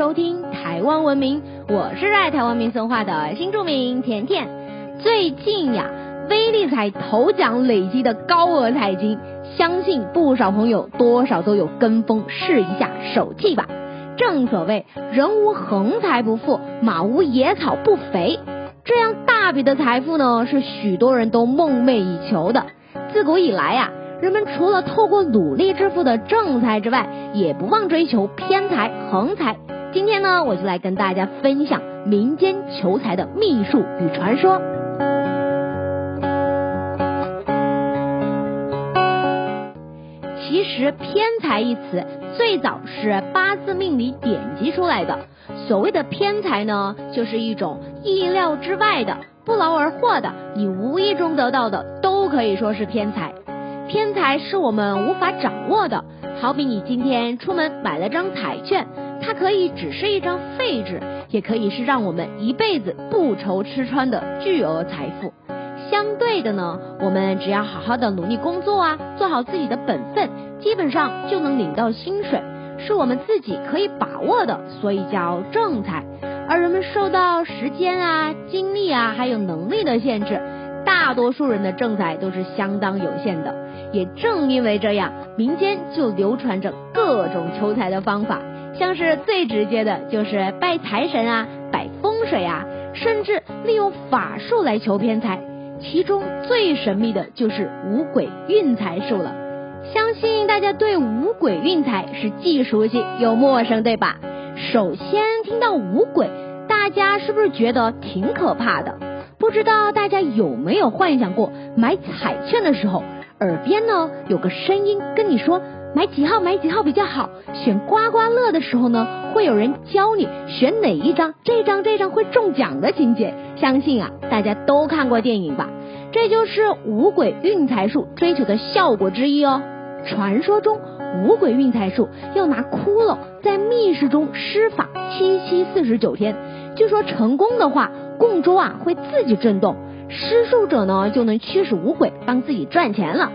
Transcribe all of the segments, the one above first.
收听台湾文明，我是热爱台湾民俗话的新著名甜甜。最近呀，威力彩头奖累积的高额彩金，相信不少朋友多少都有跟风试一下手气吧。正所谓人无横财不富，马无野草不肥。这样大笔的财富呢，是许多人都梦寐以求的。自古以来呀。人们除了透过努力致富的正财之外，也不忘追求偏财横财。今天呢，我就来跟大家分享民间求财的秘术与传说。其实“偏财”一词最早是八字命理典籍出来的。所谓的偏财呢，就是一种意料之外的、不劳而获的，你无意中得到的，都可以说是偏财。偏财是我们无法掌握的，好比你今天出门买了张彩券，它可以只是一张废纸，也可以是让我们一辈子不愁吃穿的巨额财富。相对的呢，我们只要好好的努力工作啊，做好自己的本分，基本上就能领到薪水，是我们自己可以把握的，所以叫正财。而人们受到时间啊、精力啊，还有能力的限制。大多数人的正财都是相当有限的，也正因为这样，民间就流传着各种求财的方法，像是最直接的就是拜财神啊、摆风水啊，甚至利用法术来求偏财。其中最神秘的就是五鬼运财术了。相信大家对五鬼运财是既熟悉又陌生，对吧？首先听到五鬼，大家是不是觉得挺可怕的？不知道大家有没有幻想过，买彩券的时候，耳边呢有个声音跟你说买几号买几号比较好。选刮刮乐的时候呢，会有人教你选哪一张，这张这张会中奖的情节。相信啊，大家都看过电影吧？这就是五鬼运财术追求的效果之一哦。传说中，五鬼运财术要拿骷髅在密室中施法七七四十九天，据说成功的话。供桌啊会自己震动，施术者呢就能驱使五鬼帮自己赚钱了。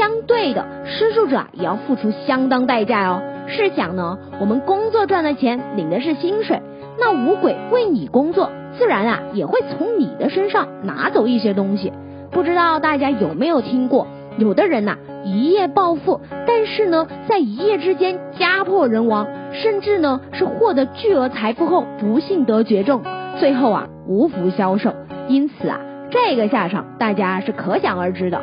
相对的，施术者也要付出相当代价哦。试想呢，我们工作赚的钱领的是薪水，那五鬼为你工作，自然啊也会从你的身上拿走一些东西。不知道大家有没有听过，有的人呐一夜暴富，但是呢在一夜之间家破人亡，甚至呢是获得巨额财富后不幸得绝症。最后啊，无福消受，因此啊，这个下场大家是可想而知的。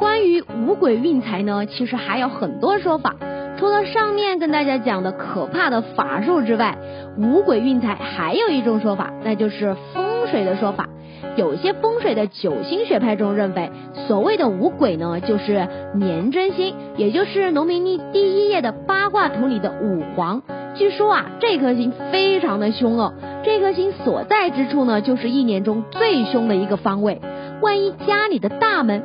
关于五鬼运财呢，其实还有很多说法。除了上面跟大家讲的可怕的法术之外，五鬼运财还有一种说法，那就是风水的说法。有些风水的九星学派中认为，所谓的五鬼呢，就是年真星，也就是农民历第一页的八卦图里的五黄。据说啊，这颗星非常的凶恶。这颗星所在之处呢，就是一年中最凶的一个方位。万一家里的大门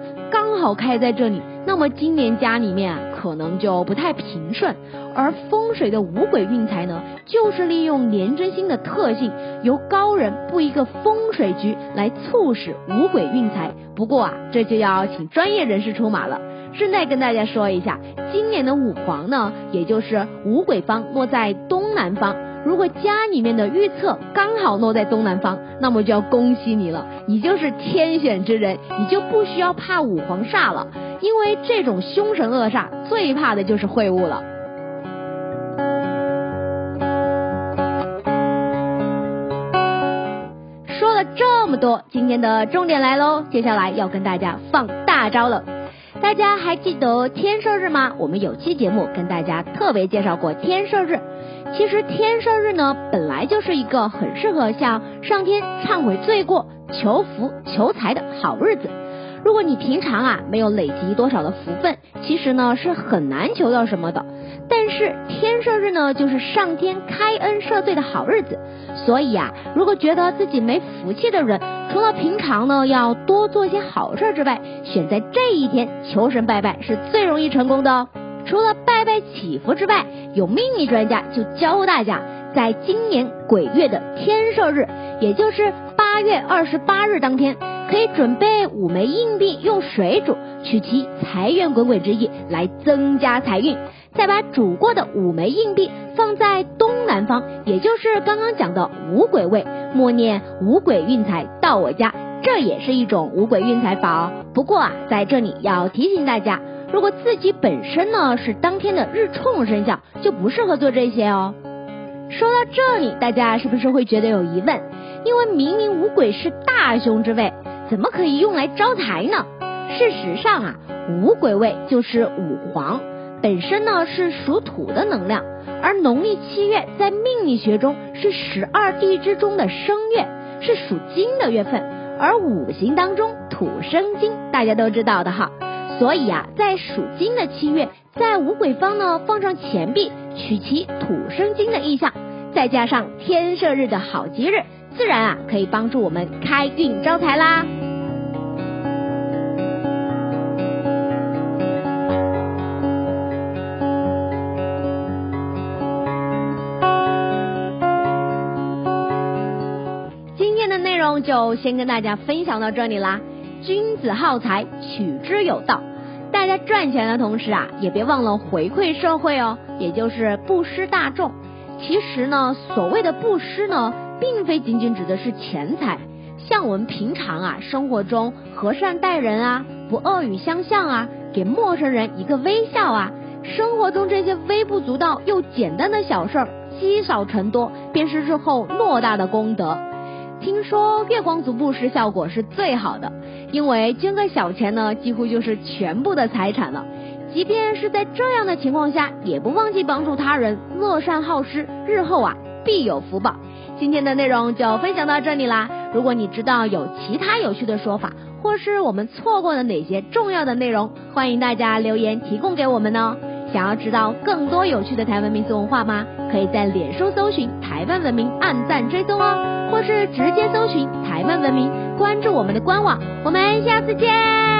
刚好开在这里，那么今年家里面啊，可能就不太平顺。而风水的五鬼运财呢，就是利用廉贞星的特性，由高人布一个风水局来促使五鬼运财。不过啊，这就要请专业人士出马了。顺带跟大家说一下，今年的五黄呢，也就是五鬼方落在东南方。如果家里面的预测刚好落在东南方，那么就要恭喜你了，你就是天选之人，你就不需要怕五黄煞了，因为这种凶神恶煞最怕的就是秽物了。说了这么多，今天的重点来喽，接下来要跟大家放大招了。大家还记得天赦日吗？我们有期节目跟大家特别介绍过天赦日。其实天赦日呢，本来就是一个很适合向上天忏悔罪过、求福求财的好日子。如果你平常啊没有累积多少的福分，其实呢是很难求到什么的。但是天赦日呢，就是上天开恩赦罪的好日子。所以啊，如果觉得自己没福气的人，除了平常呢要多做些好事之外，选在这一天求神拜拜是最容易成功的哦。除了拜拜祈福之外，有秘密专家就教大家，在今年鬼月的天赦日，也就是八月二十八日当天，可以准备五枚硬币，用水煮，取其财源滚滚之意，来增加财运。再把煮过的五枚硬币放在东南方，也就是刚刚讲的五鬼位，默念五鬼运财到我家，这也是一种五鬼运财法哦。不过啊，在这里要提醒大家，如果自己本身呢是当天的日冲生肖，就不适合做这些哦。说到这里，大家是不是会觉得有疑问？因为明明五鬼是大凶之位，怎么可以用来招财呢？事实上啊，五鬼位就是五黄，本身呢是属土的能量，而农历七月在命理学中是十二地支中的生月，是属金的月份，而五行当中土生金，大家都知道的哈。所以啊，在属金的七月，在五鬼方呢放上钱币，取其土生金的意象，再加上天赦日的好吉日，自然啊可以帮助我们开运招财啦。今天的内容就先跟大家分享到这里啦。君子好财，取之有道。大家赚钱的同时啊，也别忘了回馈社会哦，也就是布施大众。其实呢，所谓的布施呢，并非仅仅指的是钱财。像我们平常啊，生活中和善待人啊，不恶语相向啊，给陌生人一个微笑啊，生活中这些微不足道又简单的小事儿，积少成多，便是日后偌大的功德。听说月光族布施效果是最好的，因为捐个小钱呢，几乎就是全部的财产了。即便是在这样的情况下，也不忘记帮助他人，乐善好施，日后啊必有福报。今天的内容就分享到这里啦。如果你知道有其他有趣的说法，或是我们错过了哪些重要的内容，欢迎大家留言提供给我们哦。想要知道更多有趣的台湾民俗文化吗？可以在脸书搜寻台湾文明，按赞追踪哦，或是直接搜寻台湾文明，关注我们的官网。我们下次见。